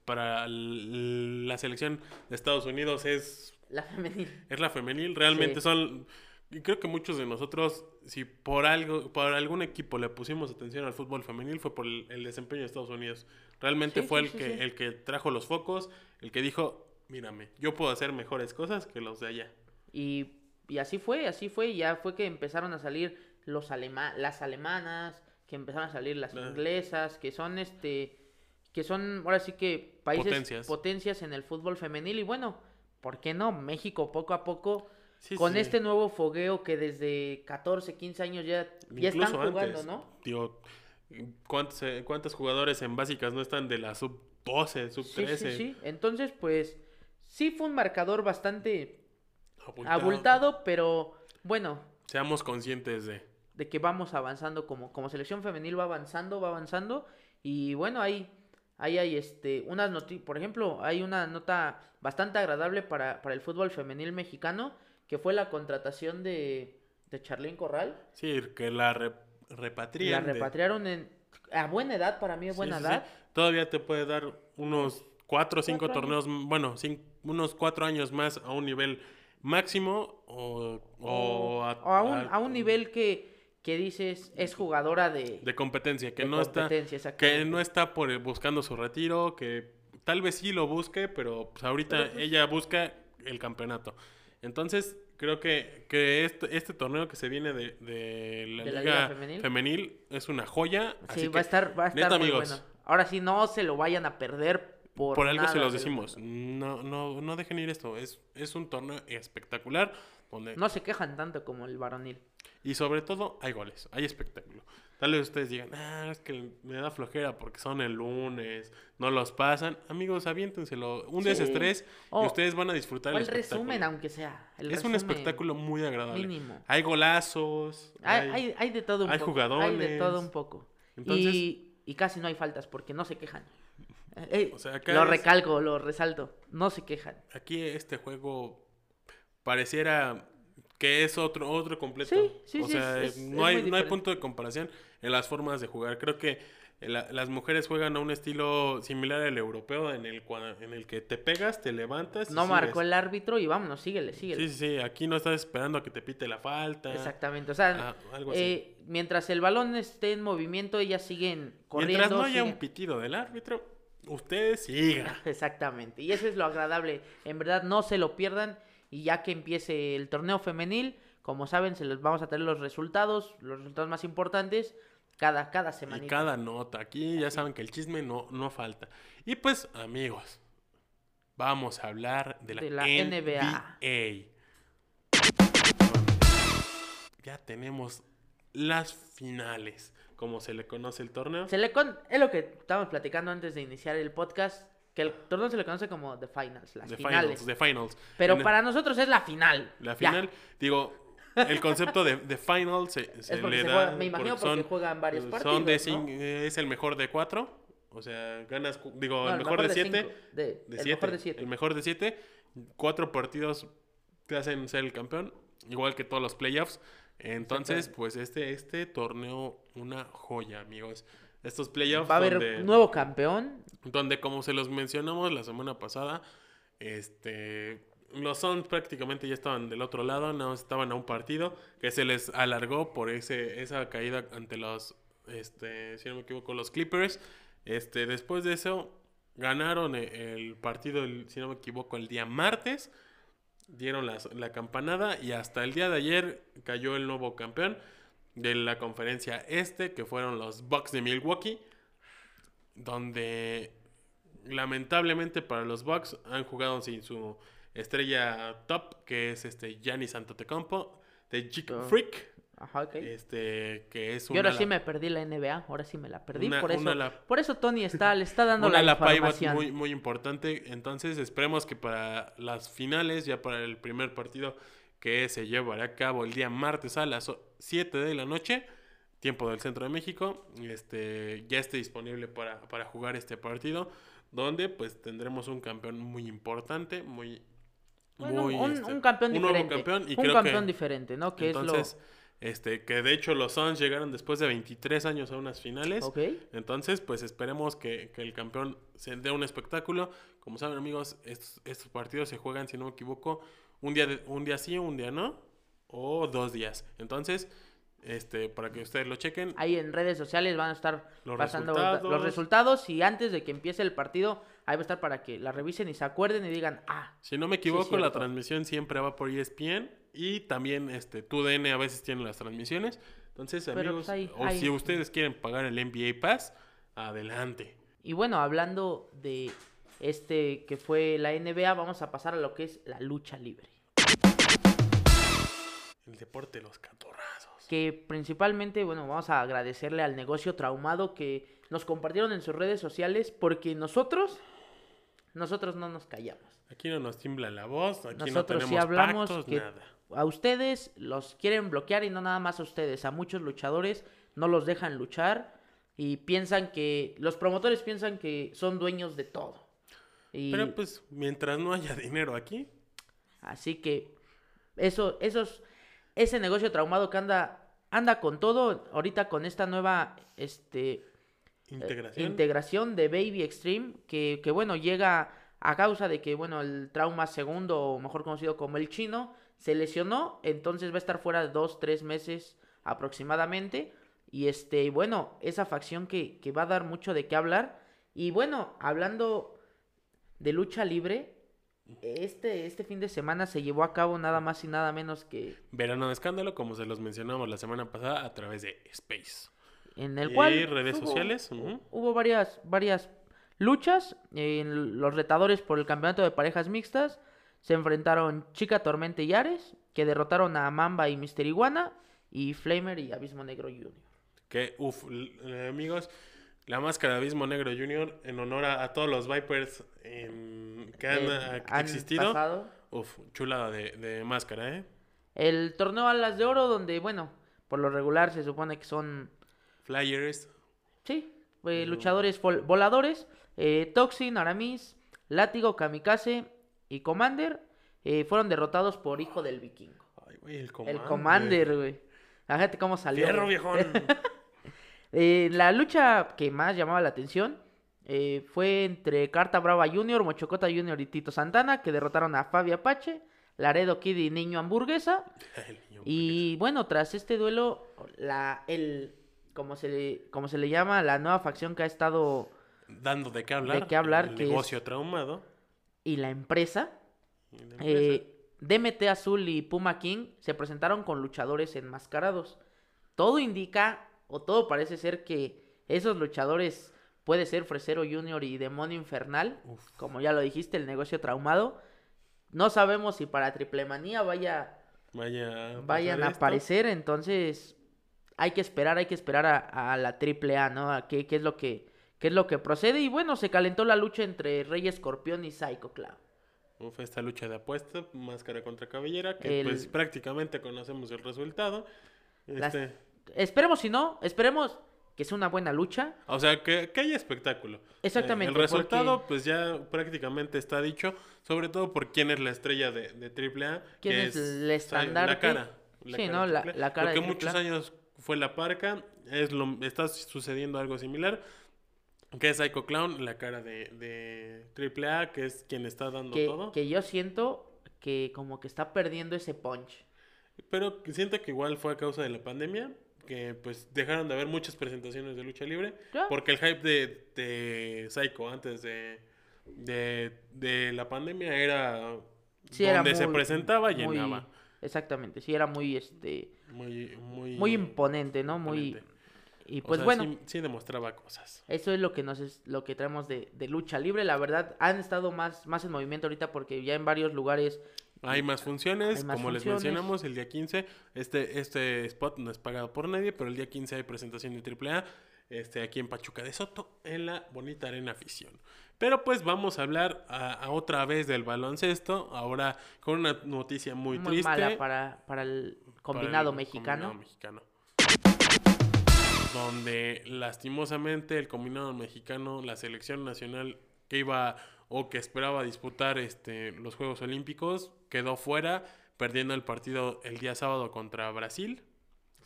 B: para la selección de Estados Unidos es
A: La femenil.
B: Es la femenil, realmente
A: Sí.
B: son... Y creo que muchos de nosotros, si por algo, por algún equipo le pusimos atención al fútbol femenil, fue por el, el desempeño de Estados Unidos. Realmente
A: Sí,
B: fue
A: sí,
B: el que, el que trajo los focos, el que dijo, mírame, yo puedo hacer mejores cosas que los de allá.
A: Y, y así fue, así fue. y Ya fue que empezaron a salir los alema las alemanas, que empezaron a salir las
B: Ah.
A: inglesas, que son este que son ahora sí que países
B: Potencias.
A: potencias en el fútbol femenil y bueno, ¿por qué no? México poco a poco
B: Sí,
A: con
B: sí.
A: este nuevo fogueo que desde 14, 15 años ya, ya están jugando,
B: antes,
A: ¿no?
B: Digo, ¿cuántos, eh, ¿cuántos jugadores en básicas no están de la sub-12,
A: Sí,
B: sub-13?
A: sí, sí. Entonces, pues sí fue un marcador bastante
B: Abultado.
A: abultado, pero bueno,
B: Seamos conscientes de...
A: de que vamos avanzando como, como selección femenil va avanzando, va avanzando y bueno, ahí, ahí hay este unas noticias, por ejemplo, hay una nota bastante agradable para, para el fútbol femenil mexicano que fue la contratación de, de Charlín Corral.
B: Sí, que la re-
A: La
B: repatrien. de-
A: repatriaron en a buena edad, para mí es buena
B: sí, sí.
A: edad.
B: Todavía te puede dar unos cuatro o cinco
A: Cuatro
B: torneos, bueno, cin- unos cuatro años más a un nivel máximo o, o a,
A: un,
B: a-
A: a un nivel que, que dices es jugadora de,
B: de competencia, que
A: de
B: no está que no está por el- buscando su retiro, que tal vez sí lo busque, pero pues ahorita ella busca el campeonato. Entonces, creo que, que este, este torneo que se viene de, de la,
A: De la
B: Liga,
A: Liga Femenil.
B: femenil. es una joya.
A: Sí,
B: así
A: va
B: que,
A: a estar, va a estar
B: neta,
A: muy
B: amigos,
A: bueno. Ahora sí, no se lo vayan a perder por
B: Por algo se
A: nada
B: los
A: del
B: decimos. No, no, no dejen ir esto. Es, es un torneo espectacular.
A: No se quejan tanto como el varonil.
B: Y sobre todo, hay goles, hay espectáculo. Tal vez ustedes digan, ah, es que me da flojera porque son el lunes, no los pasan. Amigos, aviéntenselo. Un
A: Sí.
B: desestrés
A: O-
B: y ustedes van a disfrutar
A: O el
B: espectáculo.
A: resumen, aunque sea. el
B: es un espectáculo muy agradable.
A: mínimo.
B: Hay golazos.
A: Hay, hay, hay de todo un
B: hay
A: poco. Hay
B: jugadores.
A: de todo un poco.
B: Entonces-
A: y, y casi no hay faltas porque no se quejan. Eh,
B: O sea, acá
A: lo
B: es-
A: recalco, lo resalto. No se quejan.
B: Aquí este juego pareciera que es otro otro completo.
A: Sí, sí,
B: o
A: sí,
B: sea,
A: es-
B: no,
A: es
B: hay, no hay punto de comparación en las formas de jugar. Creo que la- las mujeres juegan a un estilo similar al europeo en el, cua- en el que te pegas, te levantas.
A: No marcó el árbitro y vámonos, síguele, síguele.
B: Sí, sí, sí, aquí no estás esperando a que te pite la falta.
A: Exactamente, o sea,
B: Ah, algo así.
A: eh, mientras el balón esté en movimiento, ellas siguen corriendo.
B: Mientras no haya
A: siguen-
B: un pitido del árbitro, ustedes sigan.
A: Exactamente, y eso es lo agradable. En verdad, no se lo pierdan. Y ya que empiece el torneo femenil, como saben, se les vamos a tener los resultados, los resultados más importantes, cada, cada semana.
B: Y cada nota. Aquí ya saben que el chisme no, no falta. Y pues, amigos, vamos a hablar de la,
A: De la
B: NBA. Ya tenemos las finales, como se le conoce el torneo.
A: Se le con... Es lo que estábamos platicando antes de iniciar el podcast, que el torneo se le conoce como The Finals, las
B: The
A: finales.
B: finals, the finals.
A: Pero
B: En
A: para nosotros es la final.
B: la
A: Ya.
B: final, digo, el concepto de, de final se, se le
A: se
B: da.
A: juega- me imagino porque juegan varios
B: Son
A: partidos,
B: eh, es el mejor de cuatro. O sea, ganas, digo,
A: No,
B: el mejor, de siete.
A: cinco, de-
B: De
A: el
B: siete,
A: mejor de siete.
B: El mejor de siete. Cuatro partidos te hacen ser el campeón. Igual que todos los playoffs. Entonces, pues este, este torneo, una joya, amigos. Estos playoffs
A: Va a haber
B: donde,
A: nuevo campeón.
B: donde, como se los mencionamos la semana pasada, este los Suns prácticamente ya estaban del otro lado, no estaban a un partido que se les alargó por ese esa caída ante los este, si no me equivoco, los Clippers. Este, después de eso ganaron e- el partido el- si no me equivoco el día martes. Dieron las- la campanada y hasta el día de ayer cayó el nuevo campeón de la conferencia este, que fueron los Bucks de Milwaukee donde lamentablemente para los Bucks han jugado sin su estrella top, que es este Giannis Antetokounmpo de Chick
A: Ah.
B: Freak,
A: Ajá, ok.
B: este que es
A: Yo ahora
B: ala-
A: sí me perdí la NBA, ahora sí me la perdí.
B: Una-
A: por, eso,
B: una
A: por eso Tony está, le está dando
B: una
A: la
B: pivot
A: información.
B: muy muy importante, entonces esperemos que para las finales, ya para el primer partido que se llevará a cabo el día martes a las 7 de la noche, tiempo del centro de México, este ya esté disponible para, para jugar este partido, donde pues tendremos un campeón muy importante, muy
A: Bueno,
B: muy,
A: un,
B: este,
A: un campeón
B: un nuevo
A: diferente.
B: campeón y
A: un
B: creo
A: campeón
B: que
A: diferente, ¿no? Que
B: entonces este que de hecho los Suns llegaron después de 23 años a unas
A: es
B: finales.
A: lo...
B: Entonces, pues esperemos que, que el campeón se dé un espectáculo. Como saben, amigos, estos, estos partidos se juegan, si no me equivoco, un día, de- un día sí, un día no, o dos días. Entonces, este, para que ustedes lo chequen,
A: Ahí en redes sociales van a estar
B: Los
A: pasando
B: resultados.
A: los resultados y antes de que empiece el partido, ahí va a estar para que la revisen y se acuerden y digan, ah,
B: si no me equivoco, la transmisión siempre va por ESPN y también este, TUDN a veces tiene las transmisiones. Entonces,
A: Pero,
B: amigos,
A: pues, ahí-
B: o
A: ahí.
B: si ustedes quieren pagar el NBA Pass, adelante.
A: Y bueno, hablando de este que fue la NBA, vamos a pasar a lo que es la lucha libre.
B: El deporte de los catorrazos.
A: Que principalmente, bueno, vamos a agradecerle al negocio traumado que nos compartieron en sus redes sociales porque nosotros, nosotros no nos callamos.
B: Aquí no nos tiembla la voz, aquí no
A: Nosotros
B: tenemos
A: sí hablamos
B: pactos,
A: que
B: nada.
A: a ustedes los quieren bloquear y no nada más a ustedes, a muchos luchadores no los dejan luchar y piensan que, los promotores piensan que son dueños de todo. Y
B: Pero pues, mientras no haya dinero aquí,
A: así que eso, esos, ese negocio traumado que anda, anda con todo, ahorita con esta nueva, este, eh,
B: integración.
A: integración de Baby Extreme, que, que bueno, llega a causa de que, bueno, el trauma segundo, o mejor conocido como el chino, se lesionó, entonces va a estar fuera de dos, tres meses aproximadamente. Y este, bueno, esa facción que, que va a dar mucho de qué hablar. Y bueno, hablando de lucha libre, este, este fin de semana se llevó a cabo nada más y nada menos que
B: Verano de escándalo, como se los mencionamos la semana pasada a través de Space.
A: en el
B: Y
A: cual
B: redes
A: hubo-
B: sociales,
A: hubo varias varias luchas en los retadores por el campeonato de parejas mixtas se enfrentaron Chica Tormenta y Ares que derrotaron a Mamba y Mister Iguana y Flamer y Abismo Negro Jr.
B: Que, uff, amigos, la máscara de Abismo Negro Junior en honor a, a todos los Vipers en- que han,
A: Eh,
B: ah,
A: han
B: existido.
A: pasado.
B: Uf, chulada de, de máscara, ¿eh?
A: El torneo Alas de Oro donde bueno, por lo regular se supone que son
B: Flyers.
A: Sí, eh, luchadores vol- voladores, eh, Toxin, Aramis, Látigo, Kamikaze y Commander eh, fueron derrotados por Hijo del Vikingo.
B: Ay, güey, el
A: El
B: Commander.
A: Commander, güey. Fíjate cómo salió.
B: Fierro, viejón.
A: Eh, la lucha que más llamaba la atención eh, fue entre Carta Brava Jr., Mochocota Jr. y Tito Santana, que derrotaron a Fabi Apache, Laredo Kid y Niño Hamburguesa. Y bueno, tras este duelo, la, el, como se, le, como se le llama, la nueva facción que ha estado
B: dando de qué hablar.
A: De qué hablar,
B: el
A: que es-
B: negocio traumado.
A: y la empresa,
B: y la empresa.
A: eh, DMT Azul y Puma King se presentaron con luchadores enmascarados. Todo indica, o todo parece ser que esos luchadores puede ser Fresero Junior y Demonio Infernal,
B: Uf.
A: como ya lo dijiste, el negocio traumado. No sabemos si para Triple Manía vaya
B: Vaya.
A: vayan a
B: esto.
A: aparecer, entonces hay que esperar, hay que esperar a, a la triple A, ¿no? A qué, qué es lo que qué es lo que procede y bueno, se calentó la lucha entre Rey Escorpión y Psycho Clown.
B: Uf, esta lucha de apuesta, máscara contra cabellera, que
A: El-
B: pues prácticamente conocemos el resultado.
A: Las-
B: Este,
A: Esperemos si no, esperemos que sea una buena lucha.
B: O sea, que, que haya espectáculo.
A: Exactamente,
B: Eh, el resultado,
A: porque-
B: pues ya prácticamente está dicho, sobre todo por quién es la estrella de, de AAA.
A: ¿Quién
B: que
A: es el estandarte?
B: La cara.
A: Sí, ¿no? La- la cara
B: Lo que
A: de
B: muchos años fue la parca, es lo, está sucediendo algo similar. Que es Psycho Clown, la cara de, de AAA, que es quien está dando
A: Que,
B: todo.
A: que yo siento que como que está perdiendo ese punch.
B: Pero siento que igual fue a causa de la pandemia, que pues dejaron de haber muchas presentaciones de lucha libre,
A: Ya.
B: porque el hype de, de Psycho antes de, de, de la pandemia era
A: Sí, era
B: donde se presentaba,
A: muy-
B: llenaba.
A: Exactamente, sí, era muy, este,
B: Muy, muy,
A: muy imponente, ¿no? Muy... Y
B: O
A: pues
B: sea,
A: bueno.
B: sí, sí demostraba cosas.
A: Eso es lo que nos es, lo que traemos de, de lucha libre. La verdad, han estado más, más en movimiento ahorita porque ya en varios lugares.
B: Hay más funciones,
A: Hay más
B: como les mencionamos, el día 15, este, este spot no es pagado por nadie, pero el día 15 hay presentación de AAA, este, aquí en Pachuca de Soto, en la bonita Arena Afición. Pero pues vamos a hablar a, a otra vez del baloncesto, ahora con una noticia muy,
A: Muy,
B: triste.
A: mala para, para el
B: para
A: combinado
B: el
A: mexicano.
B: combinado mexicano. Donde lastimosamente el combinado mexicano, la selección nacional que iba o que esperaba disputar este, los Juegos Olímpicos, quedó fuera, perdiendo el partido el día sábado contra Brasil.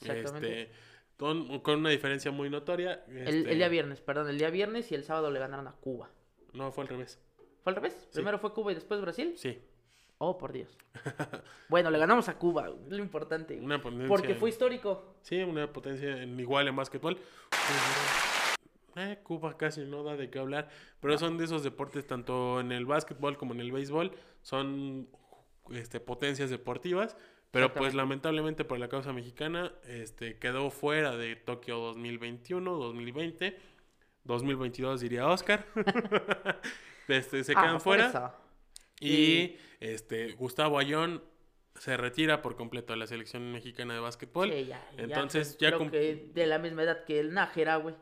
A: Exactamente.
B: Este, con, con una diferencia muy notoria.
A: El,
B: este,
A: el día viernes, perdón, el día viernes y el sábado le ganaron a Cuba.
B: No, fue al revés.
A: ¿Fue al revés? Primero fue Cuba y después Brasil.
B: Sí.
A: Oh, por Dios. bueno, le ganamos a Cuba, lo importante.
B: Una potencia-
A: Porque fue histórico.
B: Sí, una potencia en igual en básquetbol. Eh, Cuba casi no da de qué hablar, pero son de esos deportes tanto en el básquetbol como en el béisbol, son este, potencias deportivas, pero pues lamentablemente por la causa mexicana este, quedó fuera de Tokio 2021, 2020, 2022 diría Oscar. este, se
A: Ah,
B: quedan fuera. Y este Gustavo Ayón se retira por completo de la selección mexicana de básquetbol.
A: Sí, ya, ya,
B: Entonces
A: pues,
B: ya
A: creo
B: cum-
A: que de la misma edad que el Nájera, güey.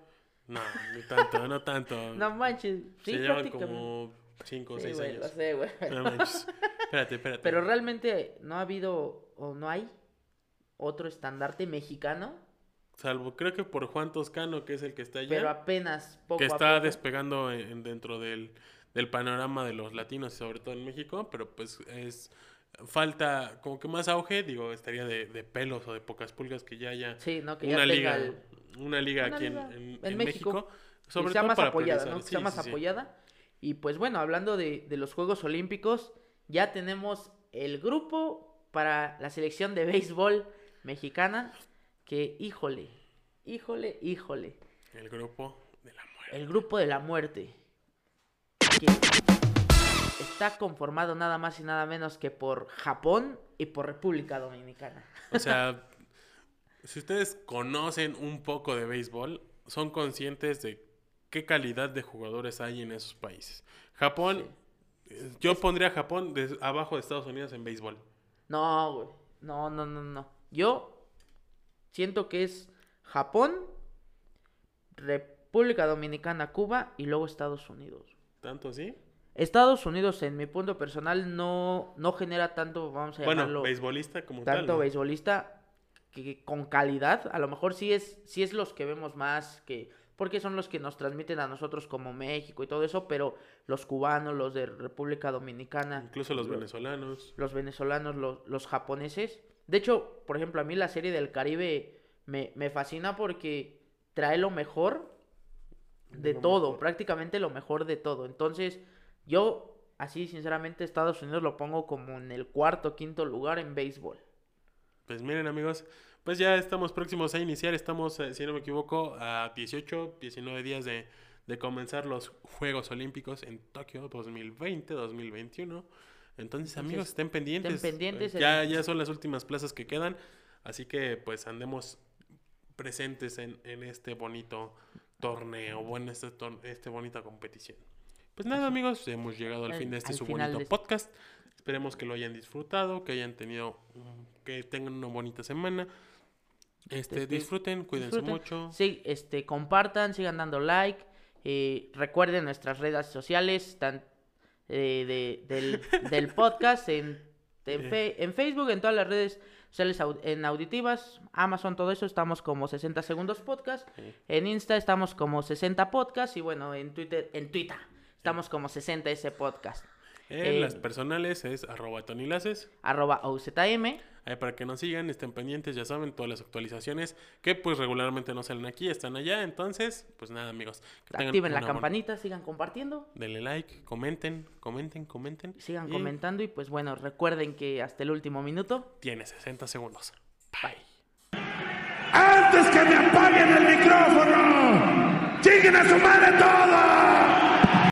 B: No, ni tanto, no tanto.
A: No manches. Sí,
B: se llevan como 5 o
A: Sí,
B: 6
A: güey, lo
B: años.
A: sé, güey.
B: No manches. Espérate, espérate.
A: Pero realmente no ha habido o no hay otro estandarte mexicano,
B: Salvo, creo que por Juan Toscano, que es el que está allá.
A: pero apenas poco
B: que
A: a
B: está
A: poco.
B: despegando en- en- dentro del, del panorama de los latinos sobre todo en México, pero pues es falta como que más auge, digo, estaría de, de pelos o de pocas pulgas que ya haya
A: Sí, ¿no? Que ya
B: una
A: tenga
B: liga,
A: el-
B: una liga
A: una
B: aquí en-
A: liga
B: en,
A: en
B: en
A: México,
B: México, sobre
A: sea
B: todo
A: más
B: para
A: apoyada. ¿no?
B: Sí,
A: sea más
B: sí.
A: apoyada. Y pues bueno, hablando de, de los Juegos Olímpicos, ya tenemos el grupo para la selección de béisbol mexicana, que híjole, híjole, híjole.
B: El grupo de la muerte.
A: El grupo de la muerte. Que está conformado nada más y nada menos que por Japón y por República Dominicana.
B: O sea, si ustedes conocen un poco de béisbol, son conscientes de qué calidad de jugadores hay en esos países. Japón, eh, yo pondría a Japón de- abajo de Estados Unidos en béisbol.
A: No, güey. No, no, no, no. Yo siento que es Japón, República Dominicana, Cuba y luego Estados Unidos.
B: ¿Tanto así?
A: Estados Unidos, en mi punto personal, no, no genera tanto, vamos a
B: Bueno,
A: llamarlo,
B: beisbolista como tal.
A: tanto
B: ¿no?
A: beisbolista que, con calidad. A lo mejor sí es, sí es los que vemos más que. Porque son los que nos transmiten a nosotros como México y todo eso, pero los cubanos, los de República Dominicana,
B: Incluso los
A: lo-
B: venezolanos.
A: los venezolanos, los, los japoneses. De hecho, por ejemplo, a mí la serie del Caribe me, me fascina porque trae lo mejor de
B: Lo
A: todo,
B: mejor.
A: prácticamente lo mejor de todo. Entonces, yo, así sinceramente, Estados Unidos lo pongo como en el cuarto, quinto lugar en béisbol.
B: Pues miren amigos, pues ya estamos próximos a iniciar, estamos, eh, si no me equivoco, a 18, 19 días de, de comenzar los Juegos Olímpicos en Tokio 2020, 2021. Entonces, amigos,
A: Entonces,
B: estén pendientes.
A: estén pendientes
B: eh,
A: en-
B: Ya, ya son las últimas plazas que quedan, así que pues andemos presentes en, en este bonito torneo, bueno, este, tor- este bonita competición. Pues nada, amigos, hemos llegado al
A: Al-
B: fin de este su bonito
A: de este-
B: podcast. Esperemos que lo hayan disfrutado, que hayan tenido, que tengan una bonita semana. Este,
A: Este,
B: disfruten, cuídense
A: disfruten.
B: mucho.
A: Sí, este, compartan, sigan dando like. eh, recuerden nuestras redes sociales están eh, de- del, del podcast en, en, fe- en Facebook, en todas las redes sociales en auditivas, Amazon, todo eso, estamos como 60 segundos podcast.
B: Sí.
A: En Insta estamos como 60 podcast y bueno, en Twitter, en Twitter estamos como 60 s podcast.
B: En
A: Eh,
B: las personales es arroba Tony Laces.
A: Arroba OZM.
B: Ahí para que nos sigan, estén pendientes, ya saben, todas las actualizaciones que pues regularmente no salen aquí, están allá. Entonces, pues nada, amigos. que
A: Activen la
B: buena-
A: campanita, sigan compartiendo.
B: Denle like, comenten, comenten, comenten.
A: Sigan
B: y
A: comentando y pues bueno, recuerden que hasta el último minuto
B: Tiene 60 segundos.
A: Bye.
D: ¡Antes que me apaguen el micrófono! ¡Lleguen a su madre todos!